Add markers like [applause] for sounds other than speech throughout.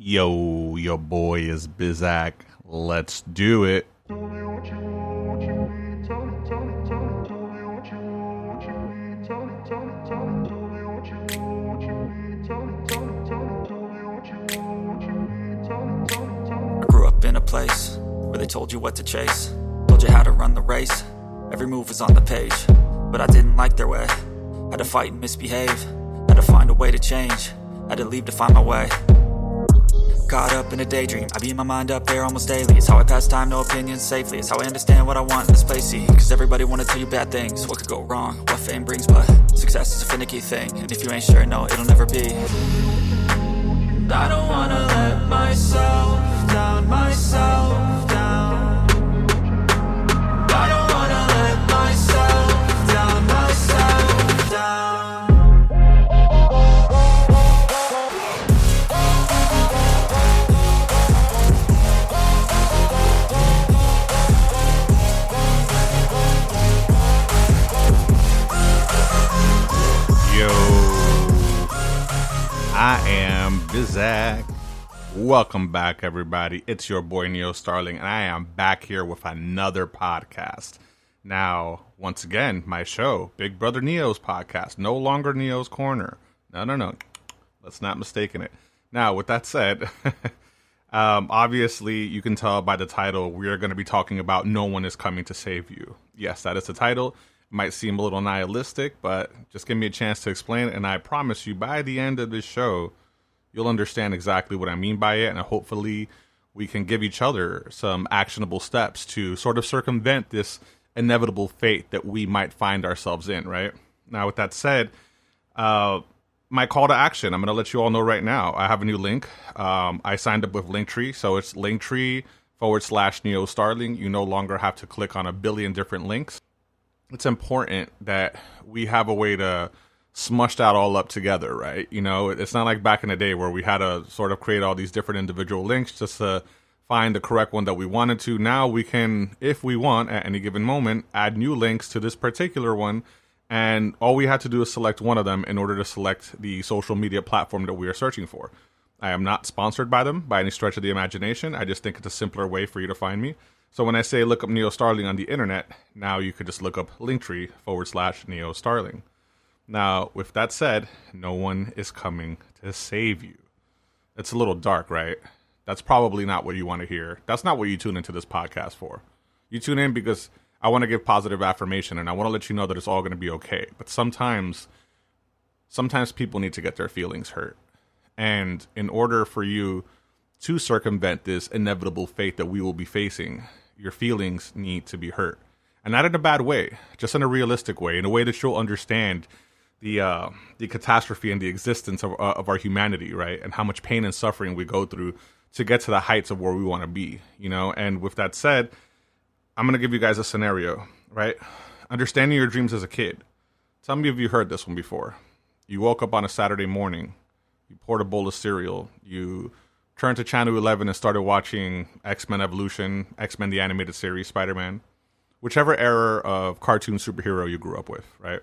Yo, your boy is Bizak. Let's do it. I grew up in a place where they told you what to chase, told you how to run the race. Every move was on the page, but I didn't like their way. Had to fight and misbehave, had to find a way to change, had to leave to find my way. Caught up in a daydream, I beat my mind up there almost daily. It's how I pass time, no opinions safely. It's how I understand what I want in this place. See, cause everybody wanna tell you bad things. What could go wrong, what fame brings, but success is a finicky thing. And if you ain't sure, no, it'll never be. I don't wanna let myself down, myself Welcome back, everybody. It's your boy Neo Starling, and I am back here with another podcast. Now, once again, my show, Big Brother Neo's podcast, no longer Neo's Corner. No, no, no. Let's not mistaken it. Now, with that said, [laughs] um, obviously, you can tell by the title, we are going to be talking about No One is Coming to Save You. Yes, that is the title. It might seem a little nihilistic, but just give me a chance to explain it, and I promise you, by the end of this show, you'll understand exactly what I mean by it, and hopefully, we can give each other some actionable steps to sort of circumvent this inevitable fate that we might find ourselves in, right? Now, with that said, uh, my call to action, I'm going to let you all know right now. I have a new link. Um, I signed up with Linktree, so it's Linktree forward slash Neo Starling. You no longer have to click on a billion different links. It's important that we have a way to smush out all up together, right? You know, it's not like back in the day where we had to sort of create all these different individual links just to find the correct one that we wanted to. Now we can, if we want, at any given moment, add new links to this particular one. And all we had to do is select one of them in order to select the social media platform that we are searching for. I am not sponsored by them by any stretch of the imagination. I just think it's a simpler way for you to find me. So when I say look up Neo Starling on the internet, now you could just look up Linktree forward slash Neo Starling. Now, with that said, no one is coming to save you. It's a little dark, right? That's probably not what you want to hear. That's not what you tune into this podcast for. You tune in because I want to give positive affirmation and I want to let you know that it's all going to be okay. But sometimes, sometimes people need to get their feelings hurt. And in order for you to circumvent this inevitable fate that we will be facing, your feelings need to be hurt. And not in a bad way, just in a realistic way, in a way that you'll understand the uh, the catastrophe and the existence of, uh, of our humanity, right? And how much pain and suffering we go through to get to the heights of where we want to be, you know? And with that said, I'm to give you guys a scenario, right? Understanding your dreams as a kid. Some of you heard this one before. You woke up on a Saturday morning, you poured a bowl of cereal, you turned to Channel 11 and started watching X Men Evolution, X Men the Animated Series, Spider Man, whichever era of cartoon superhero you grew up with, right?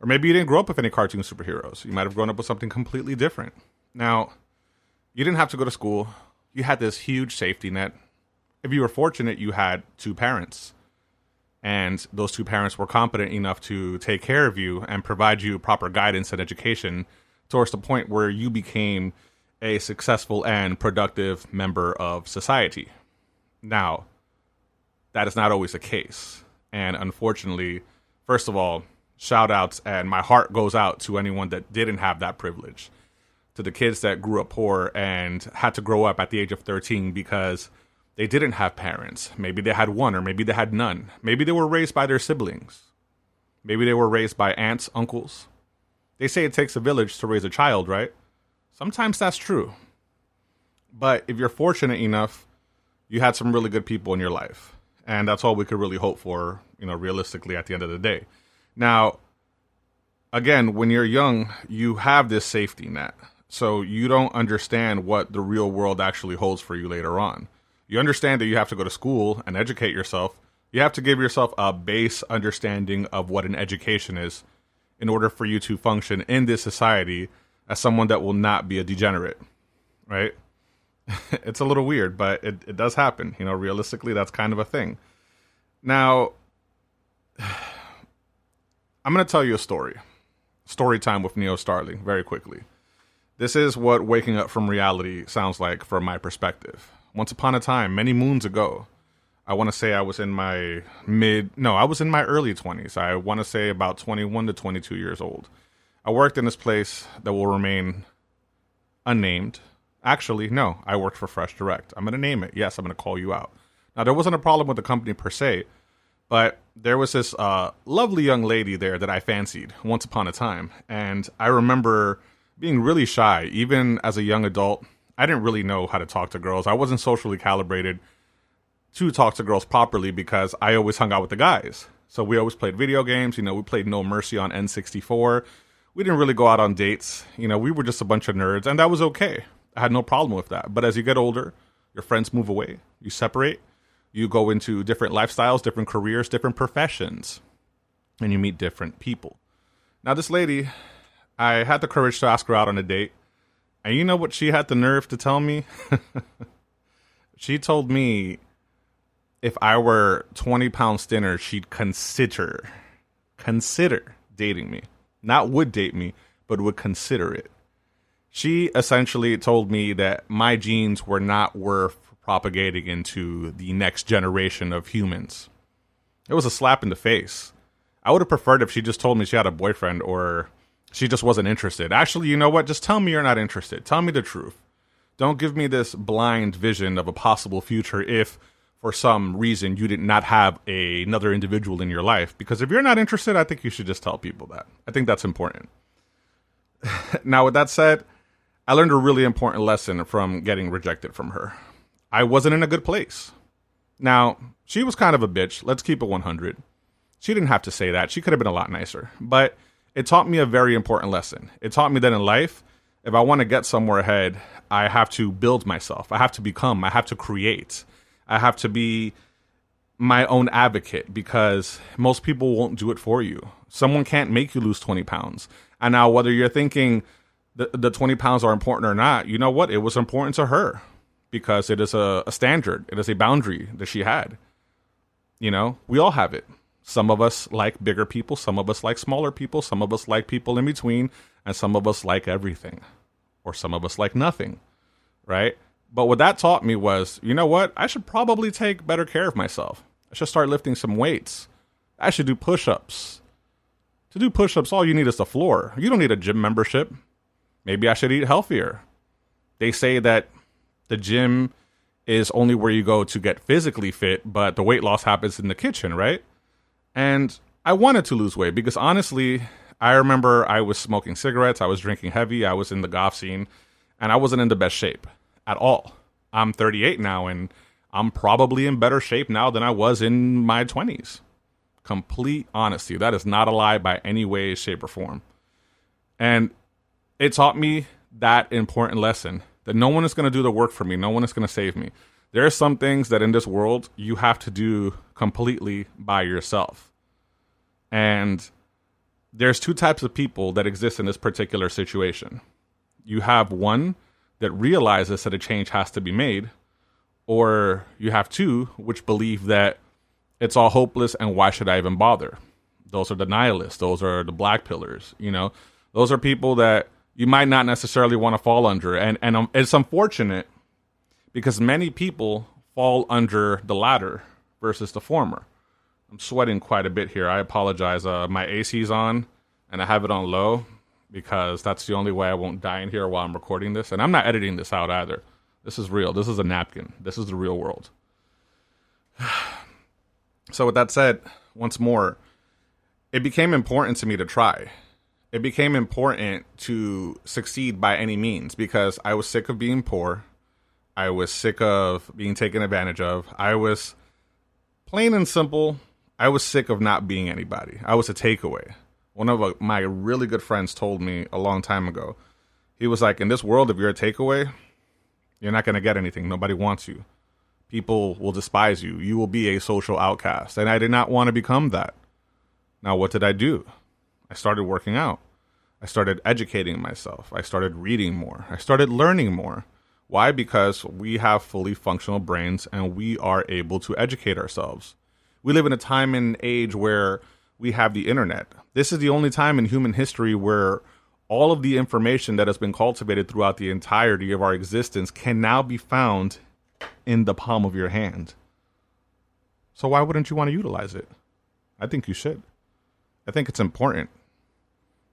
Or maybe you didn't grow up with any cartoon superheroes. You might have grown up with something completely different. Now, you didn't have to go to school. You had this huge safety net. If you were fortunate, you had two parents. And those two parents were competent enough to take care of you and provide you proper guidance and education towards the point where you became a successful and productive member of society. Now, that is not always the case. And unfortunately, first of all, shout outs and my heart goes out to anyone that didn't have that privilege. To the kids that grew up poor and had to grow up at the age of 13 because they didn't have parents. Maybe they had one or maybe they had none. Maybe they were raised by their siblings. Maybe they were raised by aunts, uncles. They say it takes a village to raise a child, right? Sometimes that's true. But if you're fortunate enough, you had some really good people in your life. And that's all we could really hope for, you know, realistically at the end of the day. Now, again, when you're young, you have this safety net. So you don't understand what the real world actually holds for you later on. You understand that you have to go to school and educate yourself. You have to give yourself a base understanding of what an education is in order for you to function in this society as someone that will not be a degenerate. right? [laughs] it's a little weird, but it, it does happen. You know, realistically, that's kind of a thing. Now, I'm going to tell you a story. Story time with Neo Starling, very quickly. This is what waking up from reality sounds like from my perspective. Once upon a time, many moons ago, I want to say I was in my mid, no, I was in my early 20s. I want to say about 21 to 22 years old. I worked in this place that will remain unnamed. Actually, no, I worked for Fresh Direct. I'm going to name it. Yes, I'm going to call you out. Now, there wasn't a problem with the company per se, but there was this uh, lovely young lady there that I fancied once upon a time. And I remember being really shy, even as a young adult. I didn't really know how to talk to girls. I wasn't socially calibrated to talk to girls properly because I always hung out with the guys. So we always played video games. You know, we played No Mercy on N64. We didn't really go out on dates. You know, we were just a bunch of nerds, and that was okay. I had no problem with that. But as you get older, your friends move away, you separate, you go into different lifestyles, different careers, different professions, and you meet different people. Now, this lady, I had the courage to ask her out on a date. And you know what she had the nerve to tell me? [laughs] she told me if I were 20 pounds thinner, she'd consider, consider dating me. Not would date me, but would consider it. She essentially told me that my genes were not worth propagating into the next generation of humans. It was a slap in the face. I would have preferred if she just told me she had a boyfriend or she just wasn't interested. Actually, you know what? Just tell me you're not interested. Tell me the truth. Don't give me this blind vision of a possible future if for some reason you did not have a, another individual in your life. Because if you're not interested, I think you should just tell people that. I think that's important. [laughs] now, with that said, I learned a really important lesson from getting rejected from her. I wasn't in a good place. Now, she was kind of a bitch. Let's keep it 100. She didn't have to say that. She could have been a lot nicer. But it taught me a very important lesson. It taught me that in life, if I want to get somewhere ahead, I have to build myself. I have to become. I have to create. I have to be my own advocate because most people won't do it for you. Someone can't make you lose 20 pounds. And now, whether you're thinking the, the 20 pounds are important or not, you know what? It was important to her because it is a, a standard, it is a boundary that she had. You know, we all have it. Some of us like bigger people, some of us like smaller people, some of us like people in between, and some of us like everything, or some of us like nothing, right? But what that taught me was, you know what? I should probably take better care of myself. I should start lifting some weights. I should do push ups. To do push ups, all you need is the floor. You don't need a gym membership. Maybe I should eat healthier. They say that the gym is only where you go to get physically fit, but the weight loss happens in the kitchen, right? And I wanted to lose weight because honestly, I remember I was smoking cigarettes, I was drinking heavy, I was in the golf scene, and I wasn't in the best shape at all. I'm 38 now and I'm probably in better shape now than I was in my 20s. Complete honesty. That is not a lie by any way, shape, or form. And it taught me that important lesson that no one is going to do the work for me, no one is going to save me. There are some things that in this world you have to do completely by yourself. And there's two types of people that exist in this particular situation. You have one that realizes that a change has to be made, or you have two which believe that it's all hopeless and why should I even bother? Those are the nihilists, those are the black pillars, you know. Those are people that you might not necessarily want to fall under and and um, it's unfortunate because many people fall under the latter versus the former. I'm sweating quite a bit here. I apologize. Uh, my AC's on and I have it on low because that's the only way I won't die in here while I'm recording this. And I'm not editing this out either. This is real. This is a napkin. This is the real world. [sighs] so, with that said, once more, it became important to me to try. It became important to succeed by any means because I was sick of being poor. I was sick of being taken advantage of. I was plain and simple. I was sick of not being anybody. I was a takeaway one of uh, my really good friends told me a long time ago. He was like, "In this world, if you're a takeaway, you're not going to get anything. Nobody wants you. People will despise you. You will be a social outcast." And I did not want to become that. Now, what did I do? I started working out. I started educating myself. I started reading more. I started learning more. Why? Because we have fully functional brains and we are able to educate ourselves. We live in a time and age where we have the internet. This is the only time in human history where all of the information that has been cultivated throughout the entirety of our existence can now be found in the palm of your hand. So why wouldn't you want to utilize it? I think you should. I think it's important.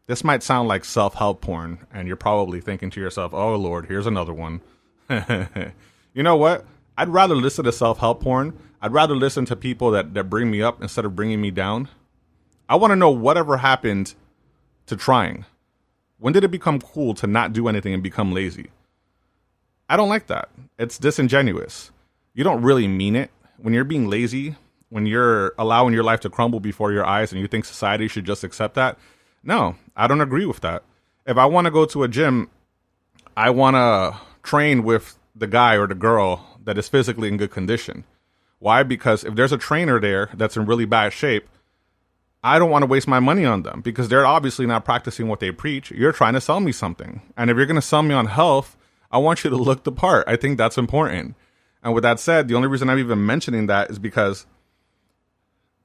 This might sound like self help porn, and you're probably thinking to yourself, oh Lord, here's another one. [laughs] you know what? I'd rather listen to self help porn. I'd rather listen to people that, that bring me up instead of bringing me down. I want to know whatever happened to trying. When did it become cool to not do anything and become lazy? I don't like that. It's disingenuous. You don't really mean it. When you're being lazy, when you're allowing your life to crumble before your eyes and you think society should just accept that, no, I don't agree with that. If I want to go to a gym, I want to train with the guy or the girl that is physically in good condition. Why? Because if there's a trainer there that's in really bad shape, I don't want to waste my money on them because they're obviously not practicing what they preach. You're trying to sell me something. And if you're going to sell me on health, I want you to look the part. I think that's important. And with that said, the only reason I'm even mentioning that is because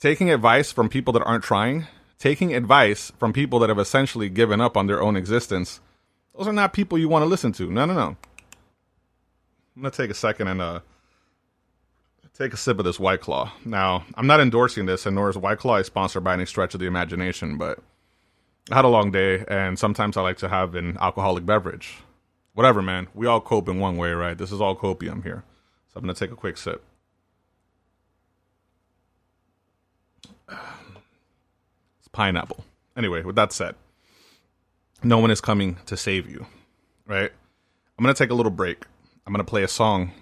taking advice from people that aren't trying, taking advice from people that have essentially given up on their own existence, those are not people you want to listen to. No, no, no. I'm to take a second and uh, take a sip of this White Claw. Now, I'm not endorsing this, and nor is White Claw sponsored by any stretch of the imagination, but I had a long day, and sometimes I like to have an alcoholic beverage. Whatever, man. We all cope in one way, right? This is all copium here. So I'm to take a quick sip. Pineapple. Anyway, with that said, no one is coming to save you, right? I'm going to take a little break. I'm going to play a song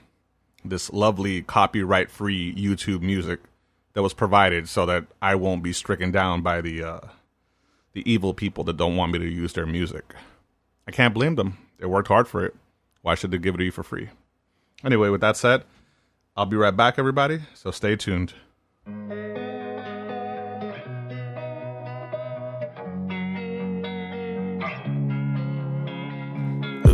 this lovely copyright free YouTube music that was provided so that I won't be stricken down by the uh, the evil people that don't want me to use their music. I can't blame them. They worked hard for it. Why should they give it to you for free? Anyway, with that said, I'll be right back, everybody. So stay tuned.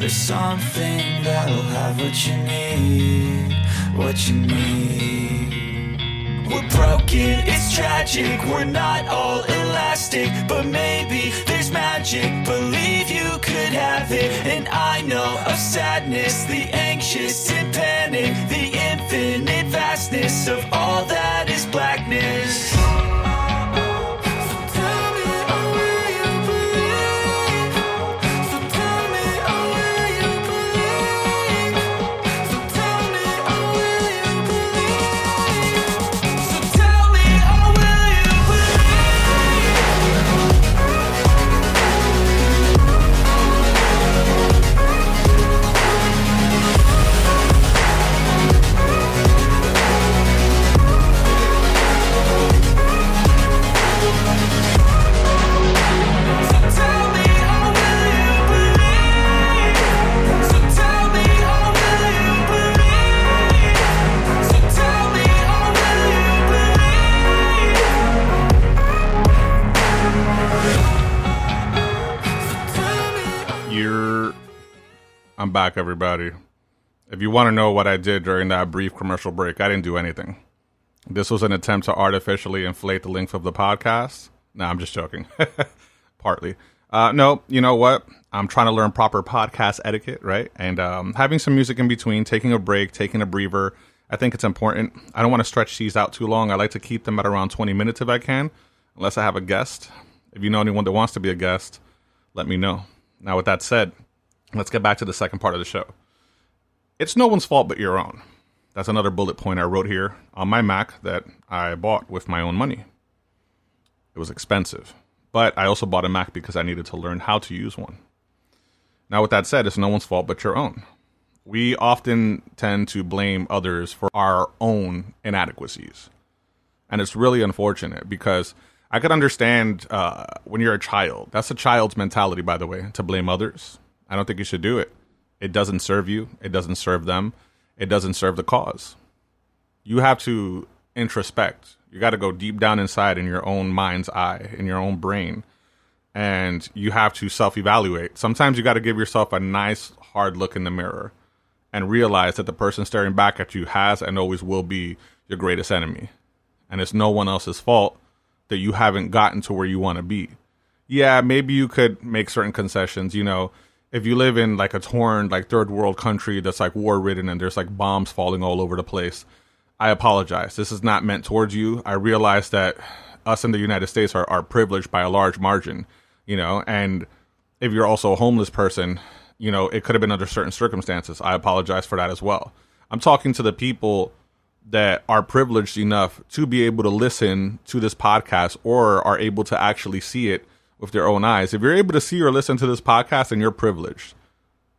There's something that'll have what you need what you need. We're broken, it's tragic, we're not all elastic, but maybe there's magic. Believe you could have it, and I know of sadness, the anxious and panic, the infinite vastness of all that is blackness. Back, everybody. If you want to know what I did during that brief commercial break, I didn't do anything. This was an attempt to artificially inflate the length of the podcast. No, I'm just joking. [laughs] Partly. Uh, no, you know what? I'm trying to learn proper podcast etiquette, right? And um, having some music in between, taking a break, taking a breather. I think it's important. I don't want to stretch these out too long. I like to keep them at around 20 minutes if I can, unless I have a guest. If you know anyone that wants to be a guest, let me know. Now, with that said, let's get back to the second part of the show. It's no one's fault but your own. That's another bullet point I wrote here on my Mac that I bought with my own money. It was expensive, but I also bought a Mac because I needed to learn how to use one. Now, with that said, it's no one's fault but your own. We often tend to blame others for our own inadequacies. And it's really unfortunate because I could understand uh, when you're a child. That's a child's mentality, by the way, to blame others. I don't think you should do it. It doesn't serve you, it doesn't serve them, it doesn't serve the cause. You have to introspect. You got to go deep down inside in your own mind's eye, in your own brain, and you have to self evaluate. Sometimes you got to give yourself a nice, hard look in the mirror and realize that the person staring back at you has and always will be your greatest enemy. And it's no one else's fault that you haven't gotten to where you want to be. Yeah, maybe you could make certain concessions, you know, if you live in like a torn like third world country that's like war ridden and there's like bombs falling all over the place. I apologize. This is not meant towards you. I realize that us in the United States are, are privileged by a large margin, you know, and if you're also a homeless person, you know, it could have been under certain circumstances. I apologize for that as well. I'm talking to the people that are privileged enough to be able to listen to this podcast or are able to actually see it with their own eyes. If you're able to see or listen to this podcast, then you're privileged.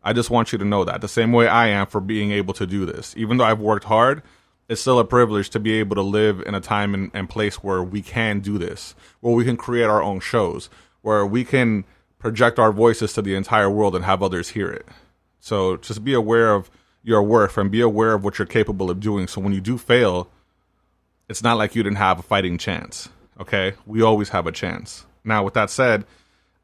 I just want you to know that the same way I am for being able to do this. Even though I've worked hard, it's still a privilege to be able to live in a time and, and place where we can do this, where we can create our own shows, where we can project our voices to the entire world and have others hear it. So just be aware of your worth and be aware of what you're capable of doing. So when you do fail, it's not like you didn't have a fighting chance. Okay? We always have a chance. Now, with that said,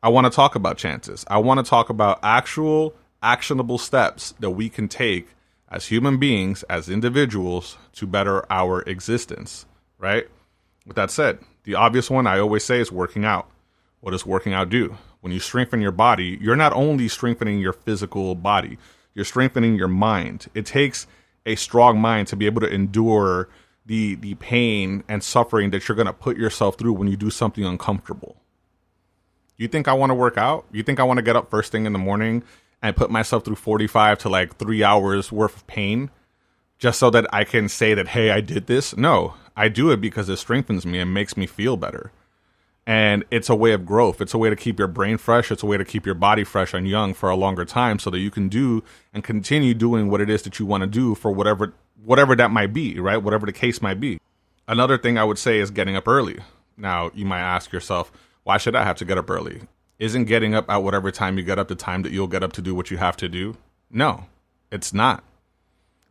I want to talk about chances. I want to talk about actual actionable steps that we can take as human beings, as individuals, to better our existence, right? With that said, the obvious one I always say is working out. What does working out do? When you strengthen your body, you're not only strengthening your physical body, you're strengthening your mind. It takes a strong mind to be able to endure the the pain and suffering that you're going to put yourself through when you do something uncomfortable. You think I want to work out? You think I want to get up first thing in the morning and put myself through 45 to like 3 hours worth of pain just so that I can say that hey, I did this? No, I do it because it strengthens me and makes me feel better and it's a way of growth. It's a way to keep your brain fresh. It's a way to keep your body fresh and young for a longer time, so that you can do and continue doing what it is that you want to do for whatever whatever that might be, right? Whatever the case might be. Another thing I would say is getting up early. Now you might ask yourself, why should I have to get up early? Isn't getting up at whatever time you get up the time that you'll get up to do what you have to do? No, it's not.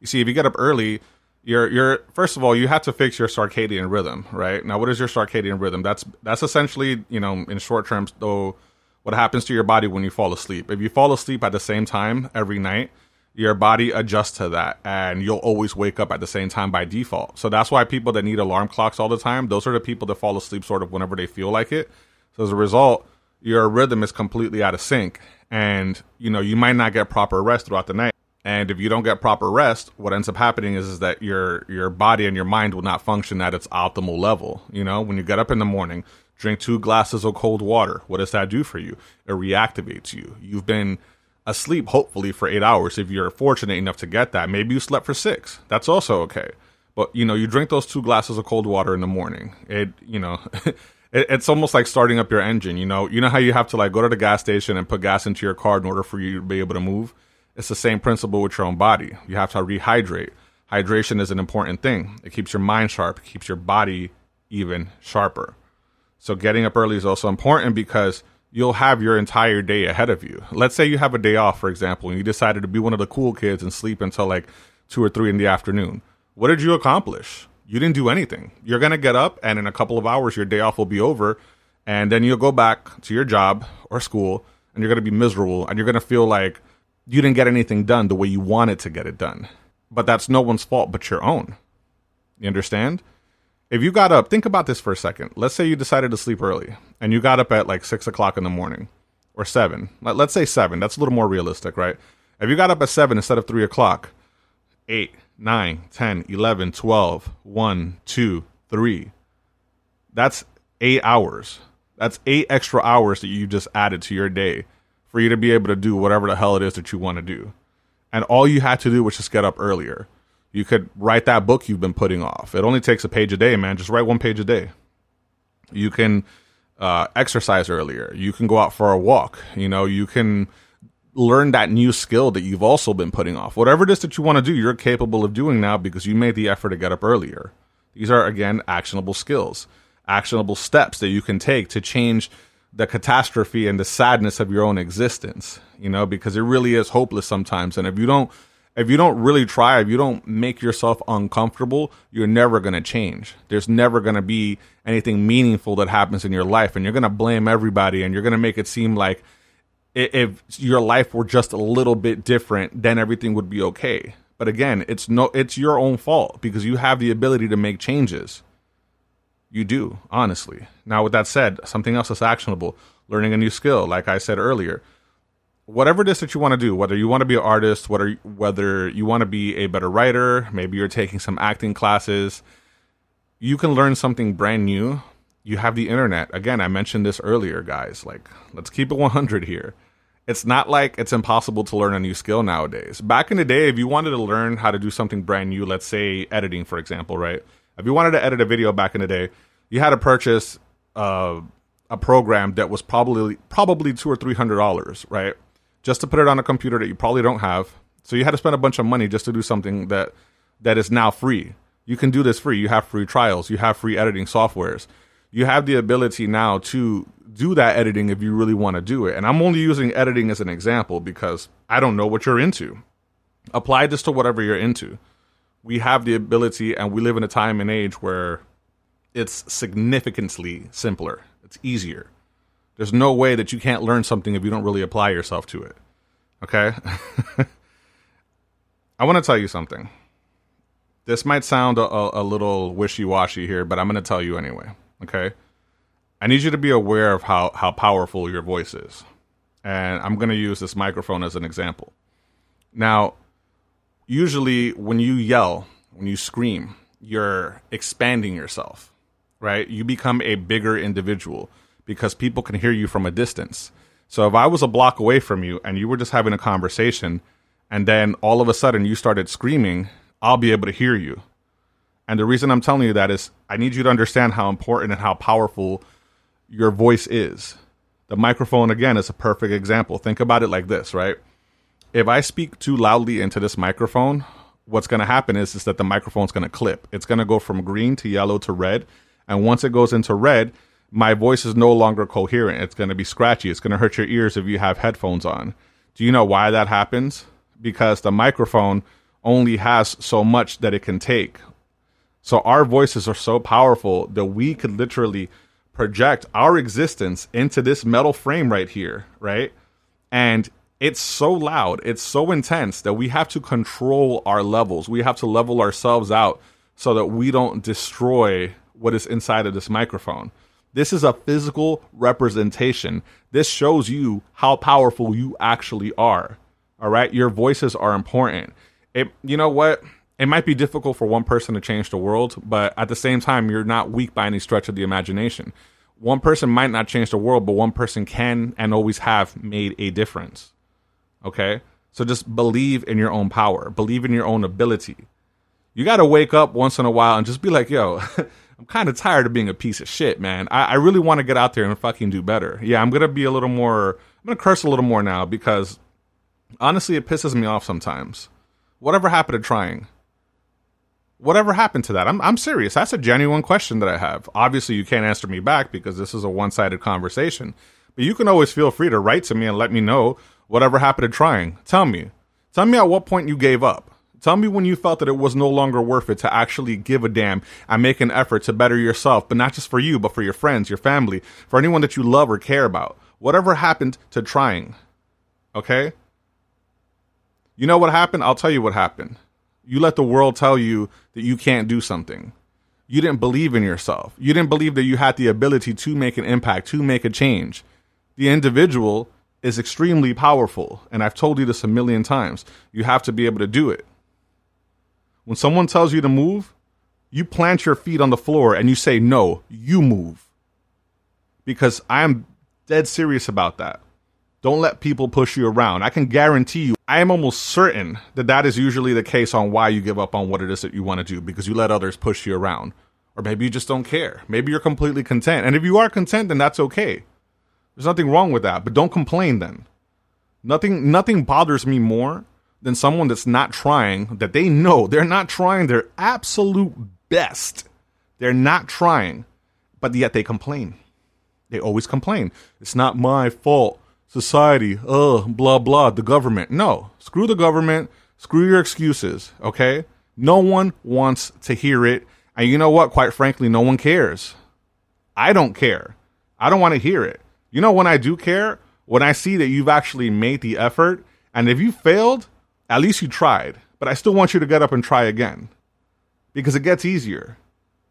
You see, if you get up early, you're you're first of all you have to fix your circadian rhythm right now what is your circadian rhythm that's that's essentially you know in short terms though what happens to your body when you fall asleep if you fall asleep at the same time every night your body adjusts to that and you'll always wake up at the same time by default so that's why people that need alarm clocks all the time those are the people that fall asleep sort of whenever they feel like it so as a result your rhythm is completely out of sync and you know you might not get proper rest throughout the night and if you don't get proper rest, what ends up happening is, is that your your body and your mind will not function at its optimal level. You know, when you get up in the morning, drink two glasses of cold water. What does that do for you? It reactivates you. You've been asleep, hopefully, for eight hours. If you're fortunate enough to get that, maybe you slept for six. That's also okay. But you know, you drink those two glasses of cold water in the morning. It, you know. [laughs] it's almost like starting up your engine. You know, you know how you have to like go to the gas station and put gas into your car in order for you to be able to move it's the same principle with your own body. You have to rehydrate. Hydration is an important thing. It keeps your mind sharp, It keeps your body even sharper. So getting up early is also important because you'll have your entire day ahead of you. Let's say you have a day off, for example, and you decided to be one of the cool kids and sleep until like two or three in the afternoon. What did you accomplish? You didn't do anything. You're going to get up, and in a couple of hours, your day off will be over. And then you'll go back to your job or school, and you're going to be miserable, and you're going to feel like you didn't get anything done the way you wanted to get it done. But that's no one's fault but your own. You understand? If you got up, think about this for a second. Let's say you decided to sleep early and you got up at like six o'clock in the morning or seven. Let's say seven. That's a little more realistic, right? If you got up at seven instead of three o'clock, eight, nine, 10, 11, 12, 1, 2, 3. That's eight hours. That's eight extra hours that you just added to your day for you to be able to do whatever the hell it is that you want to do. And all you had to do was just get up earlier. You could write that book you've been putting off. It only takes a page a day, man. Just write one page a day. You can uh, exercise earlier. You can go out for a walk. You know, you can learn that new skill that you've also been putting off. Whatever it is that you want to do, you're capable of doing now because you made the effort to get up earlier. These are, again, actionable skills, actionable steps that you can take to change the catastrophe and the sadness of your own existence, you know, because it really is hopeless sometimes. And if you don't, if you don't really try, if you don't make yourself uncomfortable, you're never going to change. There's never going to be anything meaningful that happens in your life. And you're going to blame everybody and you're going to make it seem like if your life were just a little bit different, then everything would be okay. But again, it's no, it's your own fault because you have the ability to make changes. You do, honestly. Now, with that said, something else that's actionable, learning a new skill, like I said earlier. Whatever it is that you want to do, whether you want to be an artist, whether whether you want to be a better writer, maybe you're taking some acting classes, you can learn something brand new. You have the internet. Again, I mentioned this earlier, guys. Like, let's keep it 100 here. It's not like it's impossible to learn a new skill nowadays. Back in the day, if you wanted to learn how to do something brand new, let's say editing, for example, right? If you wanted to edit a video back in the day, you had to purchase uh, a program that was probably probably two or three hundred dollars, right? Just to put it on a computer that you probably don't have. So you had to spend a bunch of money just to do something that that is now free. You can do this free. You have free trials. You have free editing softwares. You have the ability now to do that editing if you really want to do it. And I'm only using editing as an example because I don't know what you're into. Apply this to whatever you're into we have the ability and we live in a time and age where it's significantly simpler. It's easier. There's no way that you can't learn something if you don't really apply yourself to it. Okay? [laughs] I want to tell you something. This might sound a, a little wishy washy here, but I'm going to tell you anyway. Okay? I need you to be aware of how, how powerful your voice is. And I'm going to use this microphone as an example. Now, usually when you yell, when you scream, you're expanding yourself, right? You become a bigger individual because people can hear you from a distance. So if I was a block away from you and you were just having a conversation and then all of a sudden you started screaming, I'll be able to hear you. And the reason I'm telling you that is I need you to understand how important and how powerful your voice is. The microphone, again, is a perfect example. Think about it like this, right? if I speak too loudly into this microphone, what's going to happen is, is that the microphone's going to clip. It's going to go from green to yellow to red. And once it goes into red, my voice is no longer coherent. It's going to be scratchy. It's going to hurt your ears if you have headphones on. Do you know why that happens? Because the microphone only has so much that it can take. So our voices are so powerful that we could literally project our existence into this metal frame right here, right? And it's so loud, it's so intense that we have to control our levels. We have to level ourselves out so that we don't destroy what is inside of this microphone. This is a physical representation. This shows you how powerful you actually are. All right? Your voices are important. It you know what? It might be difficult for one person to change the world, but at the same time, you're not weak by any stretch of the imagination. One person might not change the world, but one person can and always have made a difference. Okay? So just believe in your own power, believe in your own ability. You got to wake up once in a while and just be like, yo, [laughs] I'm kind of tired of being a piece of shit, man. I, I really want to get out there and fucking do better. Yeah, I'm going to be a little more, I'm going to curse a little more now because honestly, it pisses me off sometimes. Whatever happened to trying? Whatever happened to that? I'm, I'm serious. That's a genuine question that I have. Obviously, you can't answer me back because this is a one sided conversation. But you can always feel free to write to me and let me know whatever happened to trying. Tell me. Tell me at what point you gave up. Tell me when you felt that it was no longer worth it to actually give a damn and make an effort to better yourself, but not just for you, but for your friends, your family, for anyone that you love or care about. Whatever happened to trying. Okay? You know what happened? I'll tell you what happened. You let the world tell you that you can't do something. You didn't believe in yourself. You didn't believe that you had the ability to make an impact, to make a change. The individual is extremely powerful. And I've told you this a million times. You have to be able to do it. When someone tells you to move, you plant your feet on the floor and you say, No, you move. Because I'm dead serious about that. Don't let people push you around. I can guarantee you, I am almost certain that that is usually the case on why you give up on what it is that you want to do because you let others push you around. Or maybe you just don't care. Maybe you're completely content. And if you are content, then that's okay. There's nothing wrong with that, but don't complain then. Nothing nothing bothers me more than someone that's not trying, that they know they're not trying their absolute best They're not trying, but yet they complain. They always complain. It's not my fault. Society, uh, blah, blah, the government. No, screw the government. Screw your excuses, okay? No one wants to hear it. And you know what? Quite frankly, no one cares. I don't care. I don't want to hear it. You know when I do care? When I see that you've actually made the effort. And if you failed, at least you tried. But I still want you to get up and try again because it gets easier.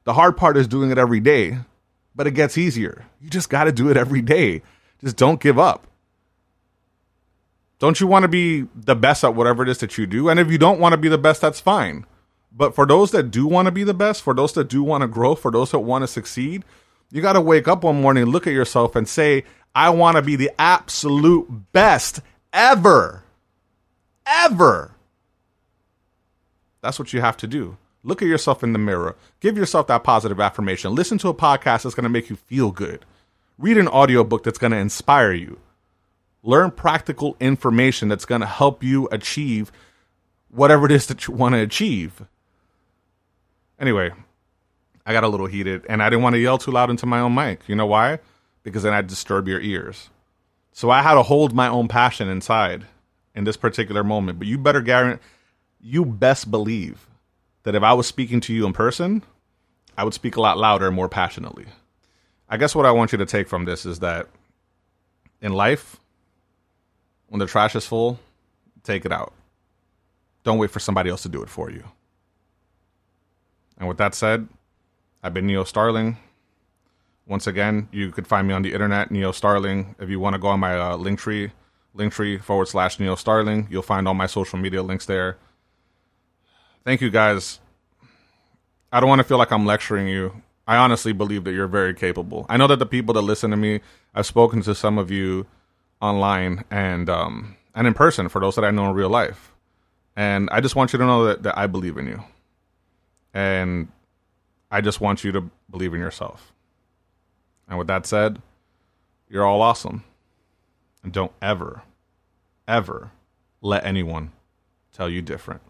The hard part is doing it every day, but it gets easier. You just got to do it every day. Just don't give up. Don't you want to be the best at whatever it is that you do? And if you don't want to be the best, that's fine. But for those that do want to be the best, for those that do want to grow, for those that want to succeed, you got to wake up one morning, look at yourself, and say, I want to be the absolute best ever. Ever. That's what you have to do. Look at yourself in the mirror. Give yourself that positive affirmation. Listen to a podcast that's going to make you feel good. Read an audiobook that's going to inspire you. Learn practical information that's going to help you achieve whatever it is that you want to achieve. Anyway, I got a little heated and I didn't want to yell too loud into my own mic. You know why? Because then I'd disturb your ears. So I had to hold my own passion inside in this particular moment. But you better guarantee, you best believe that if I was speaking to you in person, I would speak a lot louder and more passionately. I guess what I want you to take from this is that in life, when the trash is full, take it out. Don't wait for somebody else to do it for you. And with that said, I've been Neo Starling. Once again, you could find me on the internet, Neo Starling. If you want to go on my uh, link tree, linktree forward slash Neo Starling, you'll find all my social media links there. Thank you guys. I don't want to feel like I'm lecturing you. I honestly believe that you're very capable. I know that the people that listen to me, I've spoken to some of you online and um, and in person for those that I know in real life. And I just want you to know that, that I believe in you. And I just want you to believe in yourself. And with that said, you're all awesome. And don't ever, ever let anyone tell you different.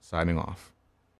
Signing off.